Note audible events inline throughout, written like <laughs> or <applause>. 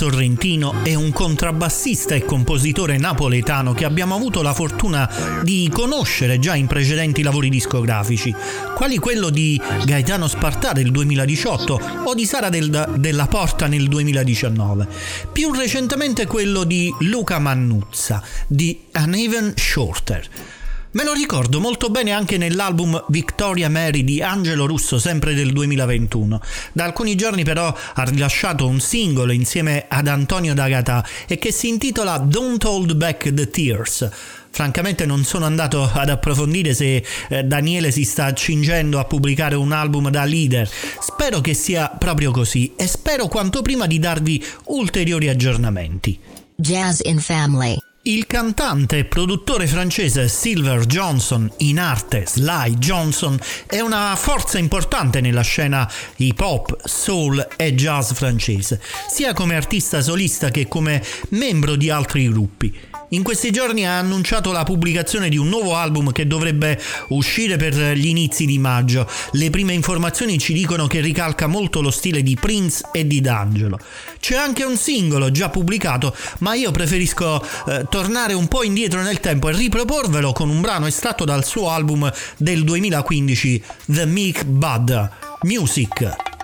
Sorrentino è un contrabbassista e compositore napoletano che abbiamo avuto la fortuna di conoscere già in precedenti lavori discografici, quali quello di Gaetano Spartà del 2018 o di Sara del- della Porta nel 2019. Più recentemente quello di Luca Mannuzza di Uneven Shorter. Me lo ricordo molto bene anche nell'album Victoria Mary di Angelo Russo, sempre del 2021. Da alcuni giorni però ha rilasciato un singolo insieme ad Antonio D'Agata e che si intitola Don't Hold Back the Tears. Francamente non sono andato ad approfondire se eh, Daniele si sta accingendo a pubblicare un album da leader. Spero che sia proprio così e spero quanto prima di darvi ulteriori aggiornamenti. Jazz in Family. Il cantante e produttore francese Silver Johnson, in arte Sly Johnson, è una forza importante nella scena hip hop, soul e jazz francese, sia come artista solista che come membro di altri gruppi in questi giorni ha annunciato la pubblicazione di un nuovo album che dovrebbe uscire per gli inizi di maggio. Le prime informazioni ci dicono che ricalca molto lo stile di Prince e di D'Angelo. C'è anche un singolo già pubblicato, ma io preferisco eh, tornare un po' indietro nel tempo e riproporvelo con un brano estratto dal suo album del 2015, The Meek Bud Music.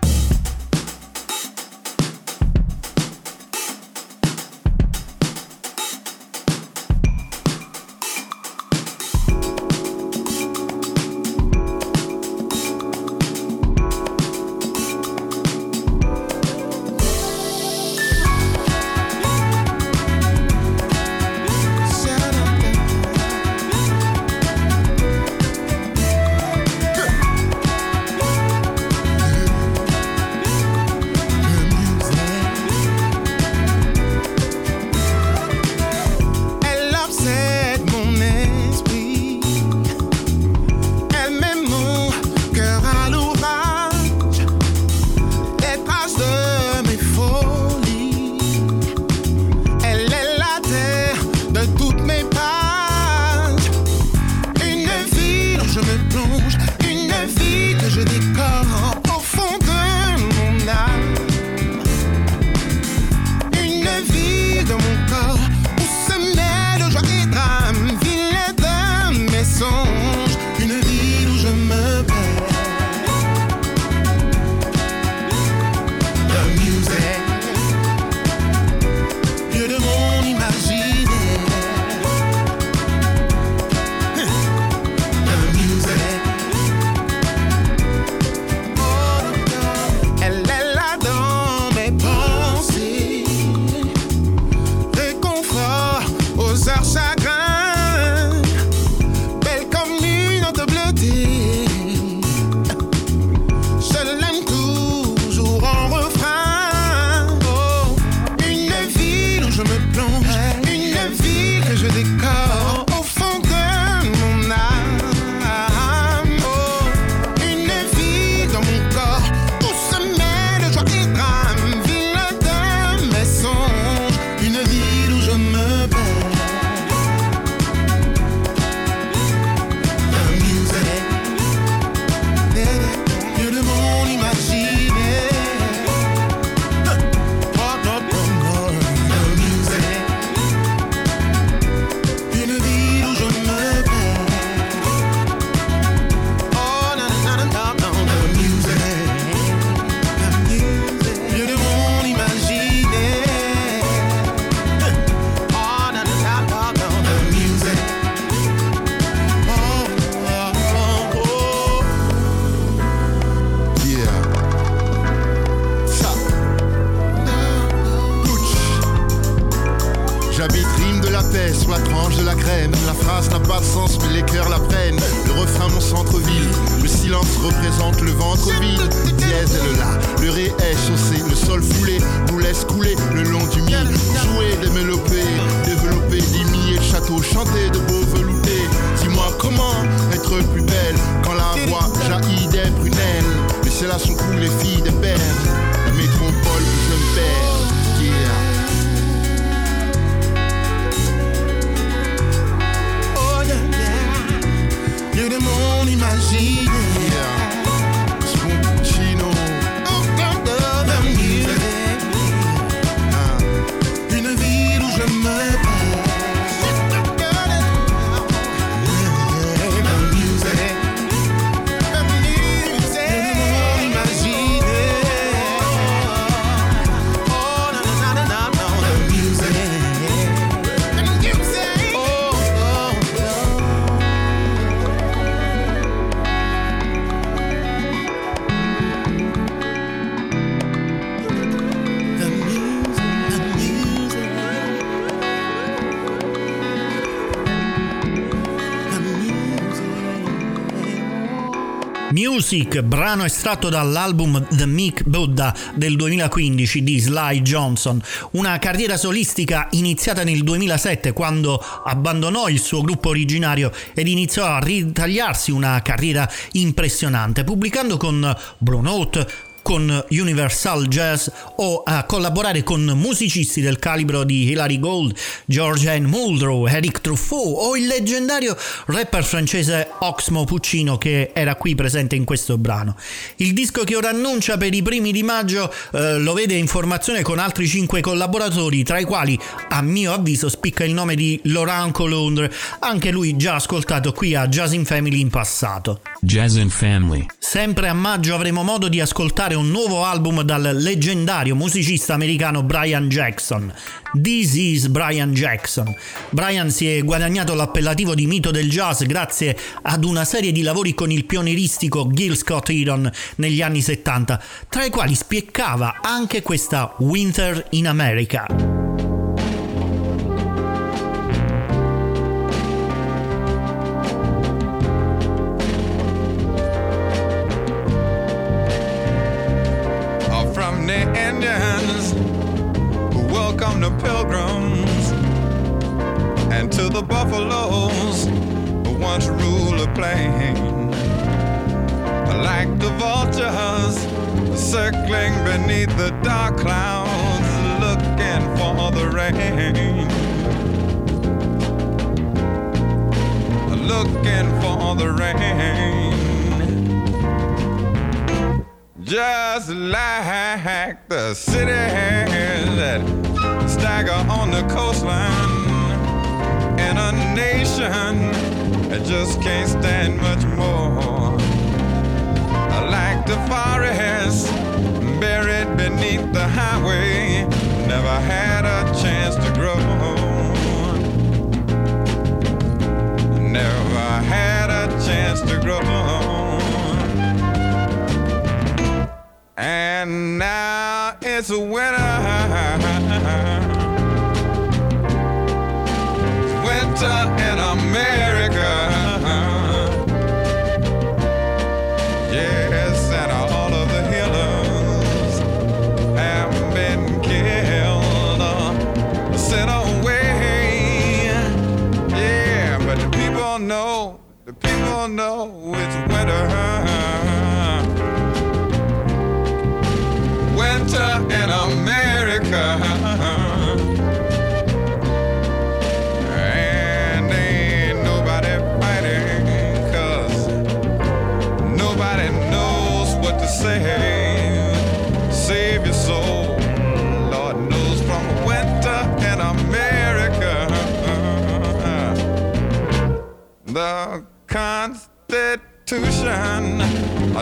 Music, brano estratto dall'album The Meek Buddha del 2015 di Sly Johnson, una carriera solistica iniziata nel 2007 quando abbandonò il suo gruppo originario ed iniziò a ritagliarsi una carriera impressionante, pubblicando con Blue Note, con Universal Jazz o a collaborare con musicisti del calibro di Hilary Gold, George N. Muldrow, Eric Truffaut o il leggendario rapper francese Oxmo Puccino che era qui presente in questo brano. Il disco che ora annuncia per i primi di maggio eh, lo vede in formazione con altri 5 collaboratori, tra i quali a mio avviso spicca il nome di Laurent Colondre, anche lui già ascoltato qui a Jazz in Family in passato. Jazz and Family. Sempre a maggio avremo modo di ascoltare un nuovo album dal leggendario musicista americano Brian Jackson. This is Brian Jackson. Brian si è guadagnato l'appellativo di mito del jazz grazie ad una serie di lavori con il pionieristico Gil Scott Heron negli anni 70, tra i quali spieccava anche questa Winter in America. Indians who welcome the pilgrims and to the buffaloes who once ruled the plain. Like the vultures circling beneath the dark clouds, looking for the rain. Looking for the rain just like the cities that stagger on the coastline in a nation that just can't stand much more. Like the forest buried beneath the highway, never had a chance to grow. Never had a chance to grow. And now it's winter. Winter in America. Yes, and all of the healers have been killed, sent away. Yeah, but the people know, the people know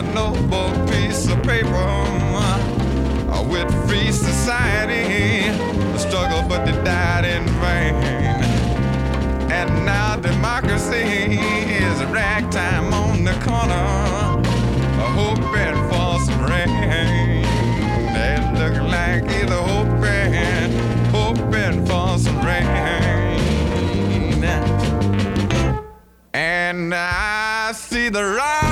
a noble piece of paper uh, with free society. The struggle, but they died in vain. And now democracy is ragtime on the corner, hoping for some rain. They look like either hoping, hoping for some rain. And I see the robins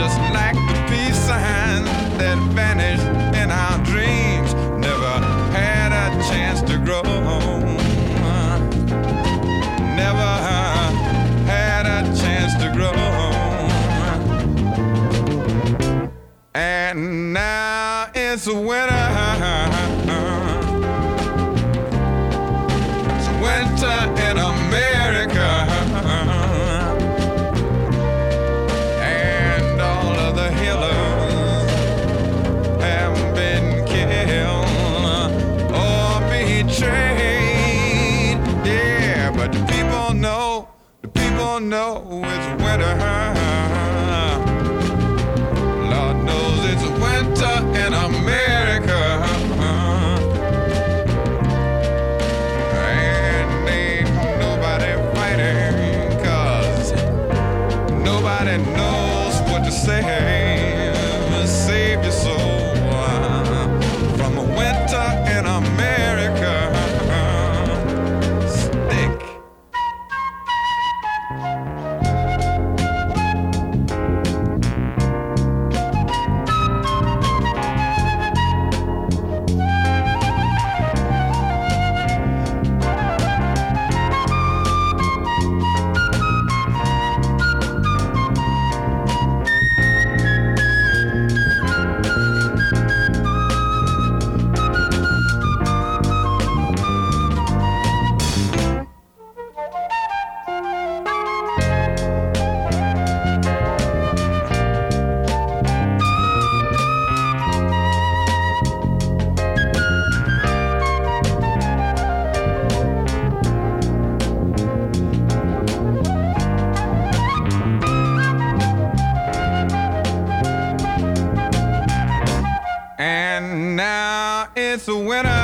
just like the peace signs that vanished in our dreams, never had a chance to grow. Never had a chance to grow. And now it's winter. winner.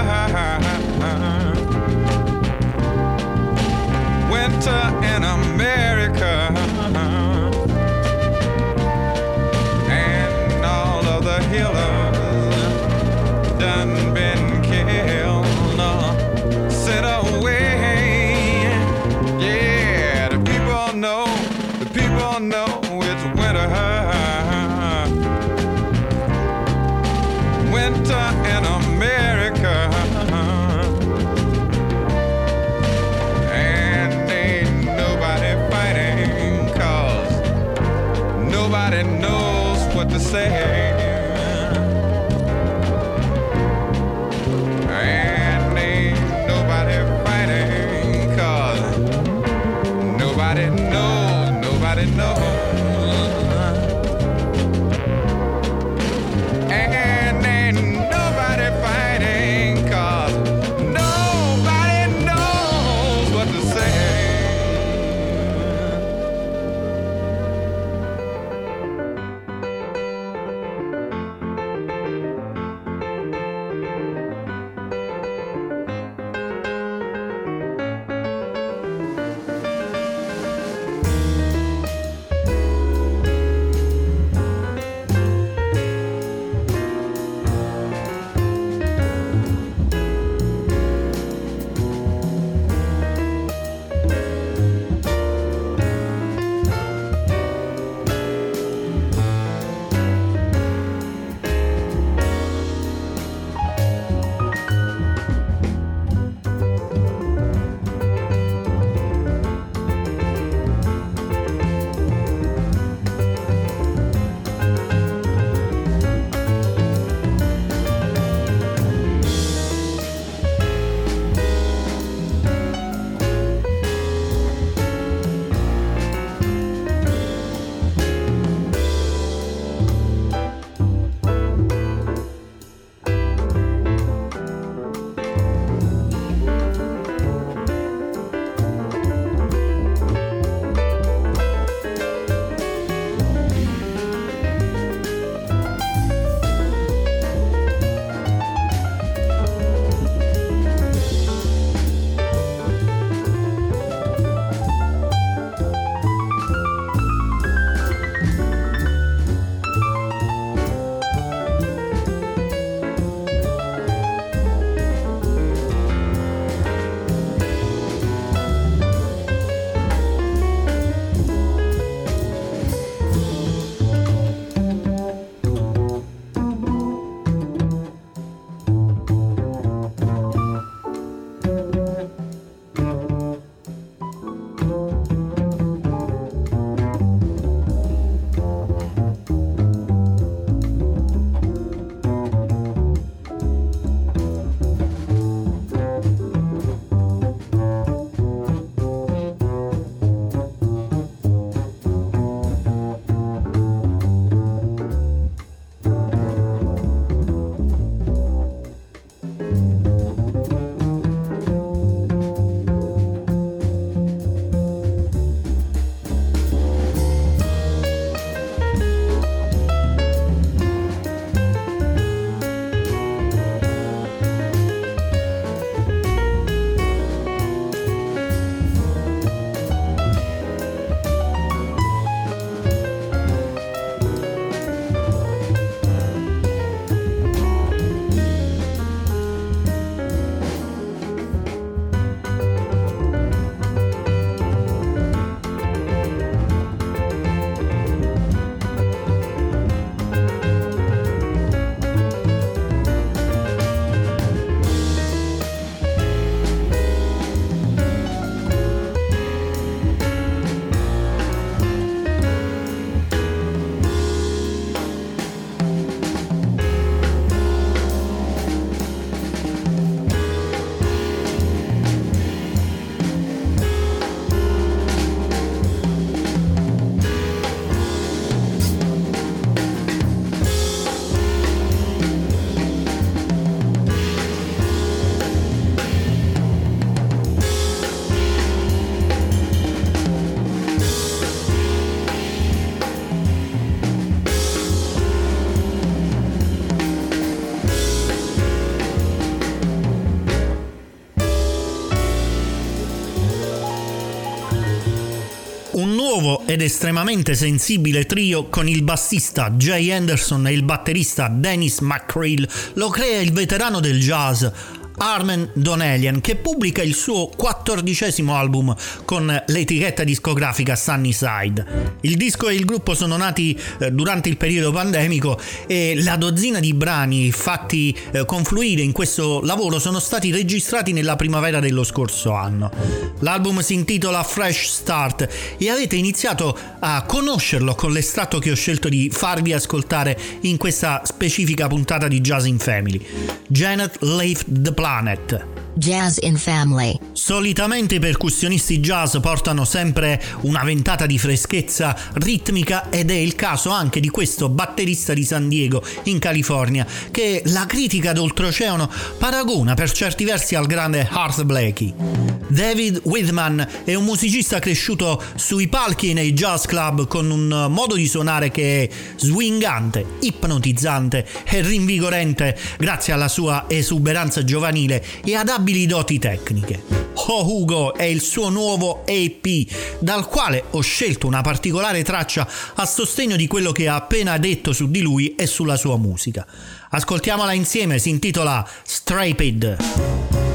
Nuovo ed estremamente sensibile trio con il bassista Jay Anderson e il batterista Dennis McCreel lo crea il veterano del jazz Armen Donelian che pubblica il suo quattordicesimo album con l'etichetta discografica Sunnyside. Il disco e il gruppo sono nati eh, durante il periodo pandemico e la dozzina di brani fatti eh, confluire in questo lavoro sono stati registrati nella primavera dello scorso anno. L'album si intitola Fresh Start e avete iniziato a conoscerlo con l'estratto che ho scelto di farvi ascoltare in questa specifica puntata di Jazz in Family. Janet left the planet. Jazz in Family. Solitamente i percussionisti jazz portano sempre una ventata di freschezza ritmica ed è il caso anche di questo batterista di San Diego in California che la critica d'oltreoceano paragona per certi versi al grande Art Blakey. David Whitman è un musicista cresciuto sui palchi e nei jazz club con un modo di suonare che è swingante, ipnotizzante e rinvigorente grazie alla sua esuberanza giovanile e ad abili doti tecniche. Oh Hugo è il suo nuovo EP, dal quale ho scelto una particolare traccia a sostegno di quello che ha appena detto su di lui e sulla sua musica. Ascoltiamola insieme, si intitola Straped.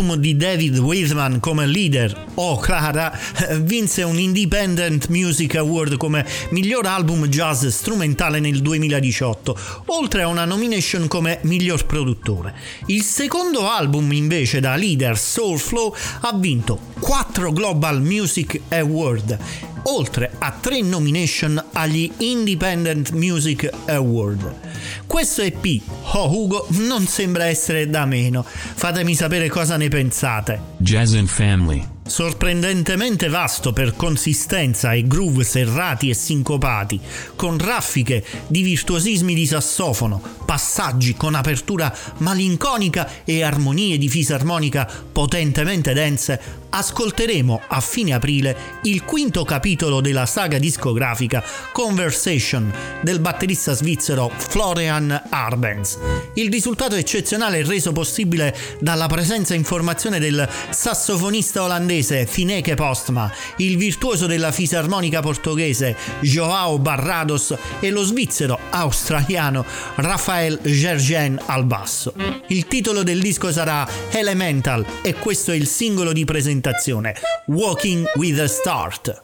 Album di David Wiseman come leader, Oh Clara, vinse un Independent Music Award come miglior album jazz strumentale nel 2018, oltre a una nomination come miglior produttore. Il secondo album invece da leader, Soulflow, ha vinto 4 Global Music Award oltre a tre nomination agli Independent Music Award. Questo EP, Oh Hugo, non sembra essere da meno. Fatemi sapere cosa ne pensate. Jazz and Family. Sorprendentemente vasto per consistenza e groove serrati e sincopati, con raffiche di virtuosismi di sassofono, passaggi con apertura malinconica e armonie di fisarmonica potentemente dense, ascolteremo a fine aprile il quinto capitolo della saga discografica Conversation del batterista svizzero Florian Arbenz. Il risultato eccezionale è reso possibile dalla presenza in formazione del sassofonista olandese Fineke Postma, il virtuoso della fisarmonica portoghese Joao Barrados e lo svizzero australiano Rafael Gergen al basso. Il titolo del disco sarà Elemental e questo è il singolo di presentazione Walking with a Start.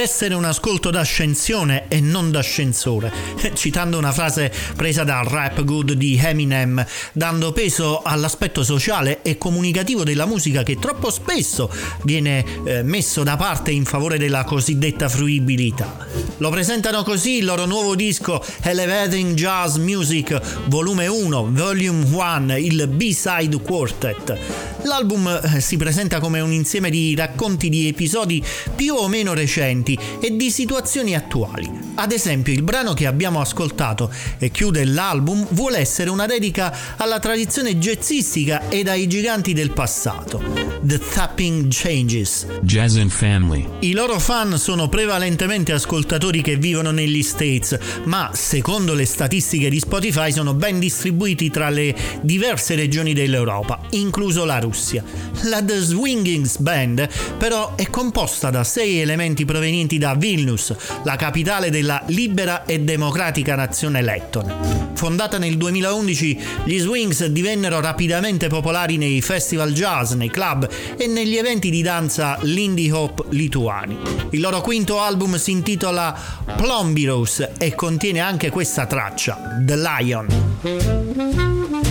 Essere un ascolto d'ascensione e non d'ascensore, <laughs> citando una frase presa dal rap good di Eminem, dando peso all'aspetto sociale e comunicativo della musica che troppo spesso viene eh, messo da parte in favore della cosiddetta fruibilità. Lo presentano così il loro nuovo disco Elevating Jazz Music Volume 1, Volume 1, il B-Side Quartet. L'album eh, si presenta come un insieme di racconti di episodi più o meno recenti e di situazioni attuali. Ad esempio, il brano che abbiamo ascoltato e chiude l'album vuole essere una dedica alla tradizione jazzistica ed ai giganti del passato. The Tapping Changes. Jazz and Family. I loro fan sono prevalentemente ascoltatori che vivono negli States, ma secondo le statistiche di Spotify sono ben distribuiti tra le diverse regioni dell'Europa, incluso la Russia. La The Swingings Band però è composta da sei elementi provenienti da Vilnius, la capitale della libera e democratica nazione lettone. Fondata nel 2011, gli Swings divennero rapidamente popolari nei festival jazz, nei club e negli eventi di danza Lindy Hop lituani. Il loro quinto album si intitola Plombiros e contiene anche questa traccia, The Lion.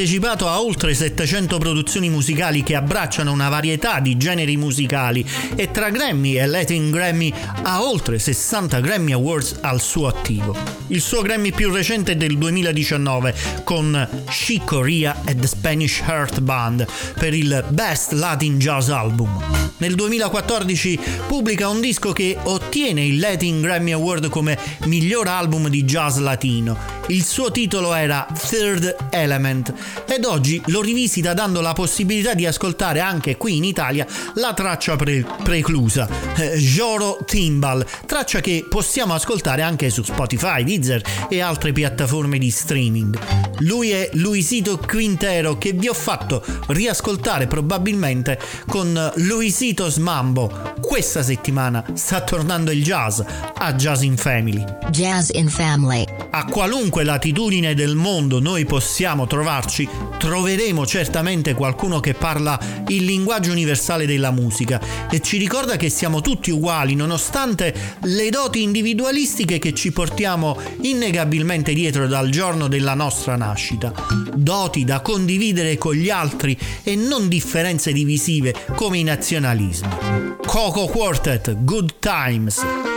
Partecipato a oltre 700 produzioni musicali che abbracciano una varietà di generi musicali e tra Grammy e Latin Grammy ha oltre 60 Grammy Awards al suo attivo. Il suo Grammy più recente è del 2019 con She Korea e The Spanish Heart Band per il Best Latin Jazz Album. Nel 2014 pubblica un disco che ottiene il Latin Grammy Award come miglior album di jazz latino. Il suo titolo era Third Element ed oggi lo rivisita dando la possibilità di ascoltare anche qui in Italia la traccia pre- preclusa, eh, Joro Timbal, traccia che possiamo ascoltare anche su Spotify, Deezer e altre piattaforme di streaming. Lui è Luisito Quintero che vi ho fatto riascoltare probabilmente con Luisitos Mambo. Questa settimana sta tornando il jazz a Jazz in Family. Jazz in Family. A qualunque latitudine del mondo noi possiamo trovarci, troveremo certamente qualcuno che parla il linguaggio universale della musica e ci ricorda che siamo tutti uguali nonostante le doti individualistiche che ci portiamo innegabilmente dietro dal giorno della nostra nascita. Doti da condividere con gli altri e non differenze divisive come i nazionalismi. Coco Quartet, Good Times.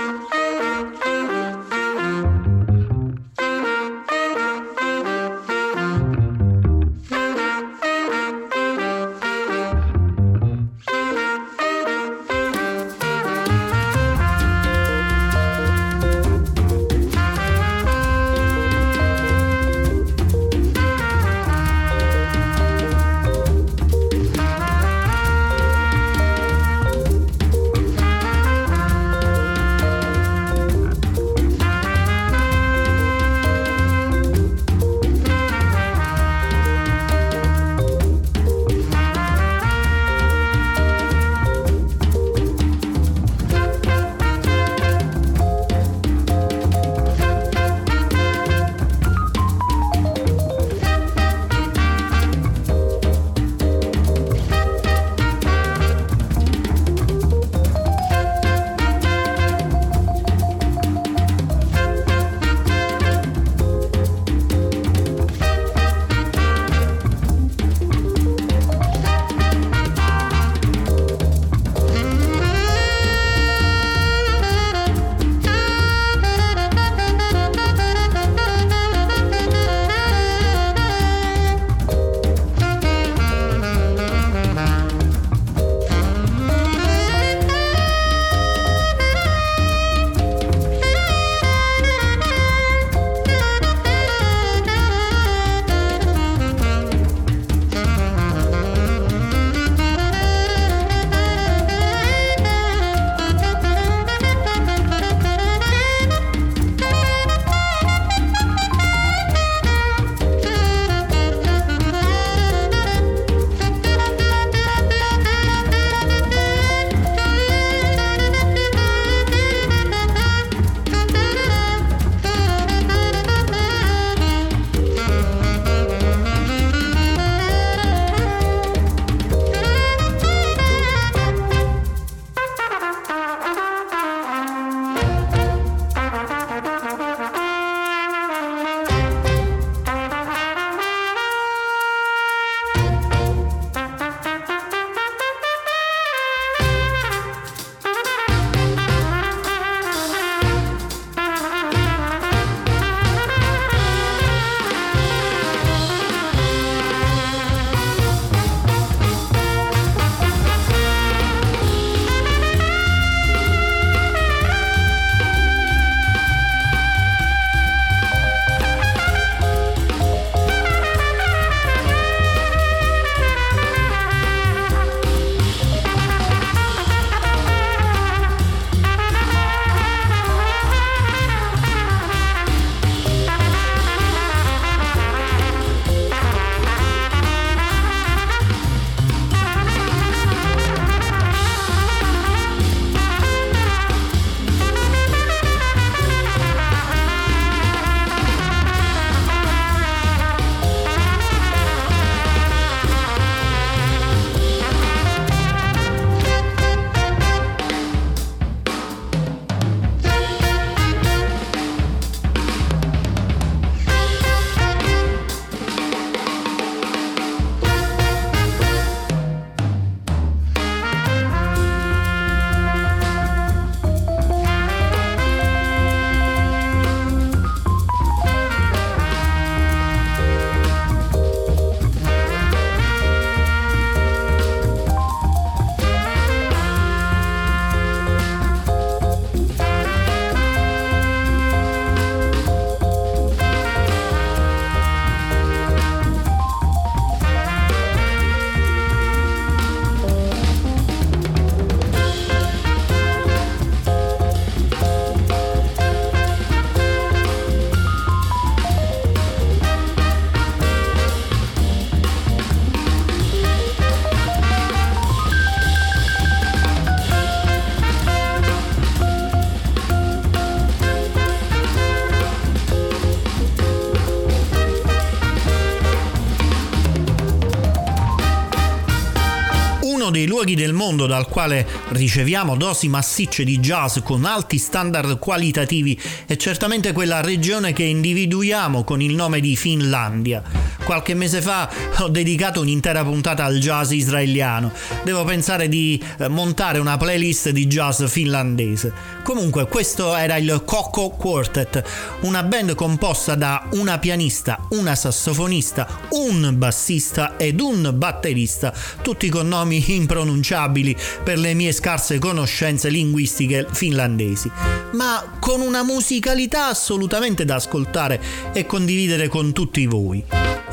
Luoghi del mondo dal quale riceviamo dosi massicce di jazz con alti standard qualitativi è certamente quella regione che individuiamo con il nome di Finlandia. Qualche mese fa ho dedicato un'intera puntata al jazz israeliano. Devo pensare di eh, montare una playlist di jazz finlandese. Comunque, questo era il Coco Quartet, una band composta da una pianista, una sassofonista, un bassista ed un batterista, tutti con nomi impronunciabili per le mie scarse conoscenze linguistiche finlandesi, ma con una musicalità assolutamente da ascoltare e condividere con tutti voi.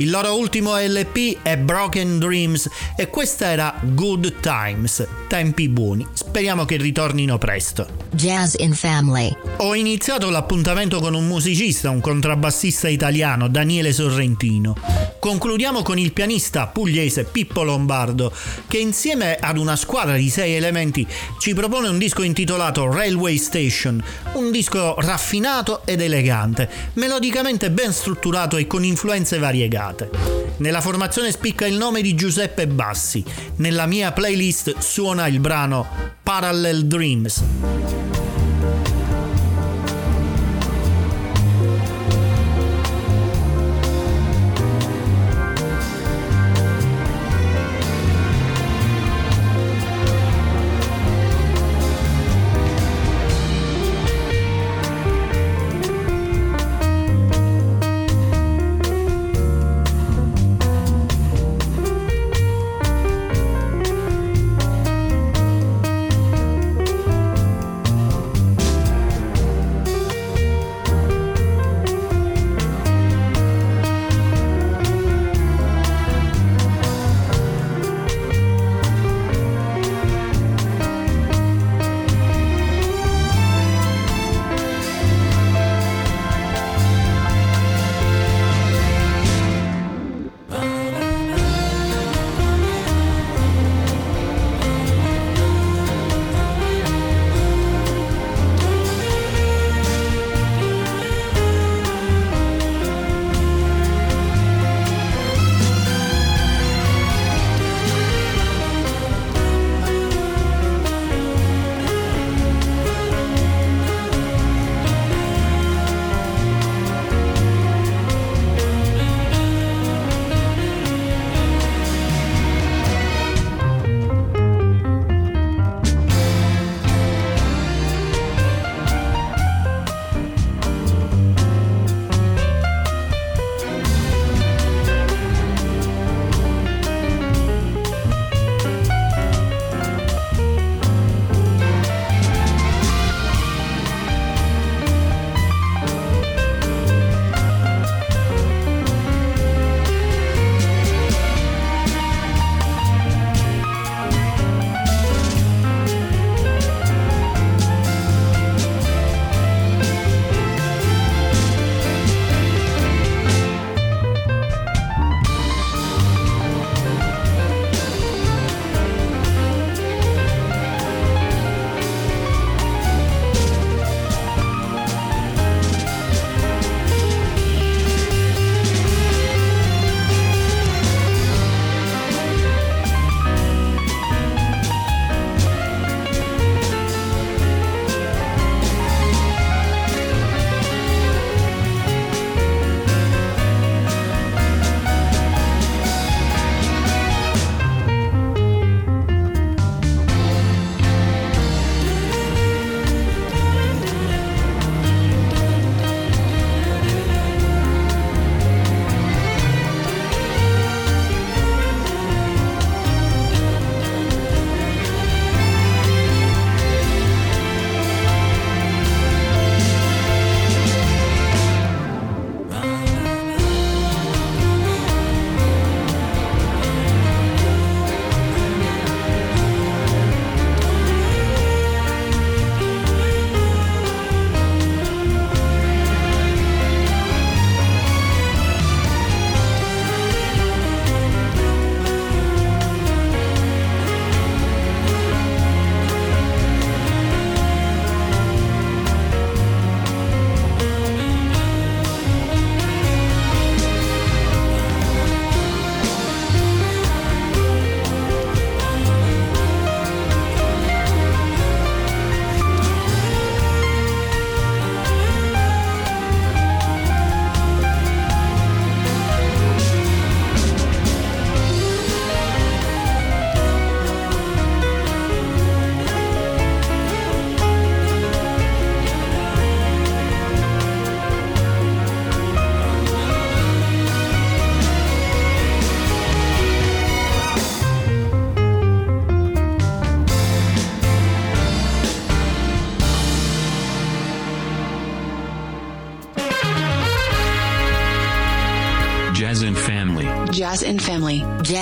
Il loro ultimo LP è Broken Dreams e questa era Good Times, tempi buoni. Speriamo che ritornino presto. Jazz in Family. Ho iniziato l'appuntamento con un musicista, un contrabbassista italiano, Daniele Sorrentino. Concludiamo con il pianista pugliese Pippo Lombardo, che insieme ad una squadra di sei elementi ci propone un disco intitolato Railway Station, un disco raffinato ed elegante, melodicamente ben strutturato e con influenze variegate. Nella formazione spicca il nome di Giuseppe Bassi. Nella mia playlist suona il brano Parallel Dreams.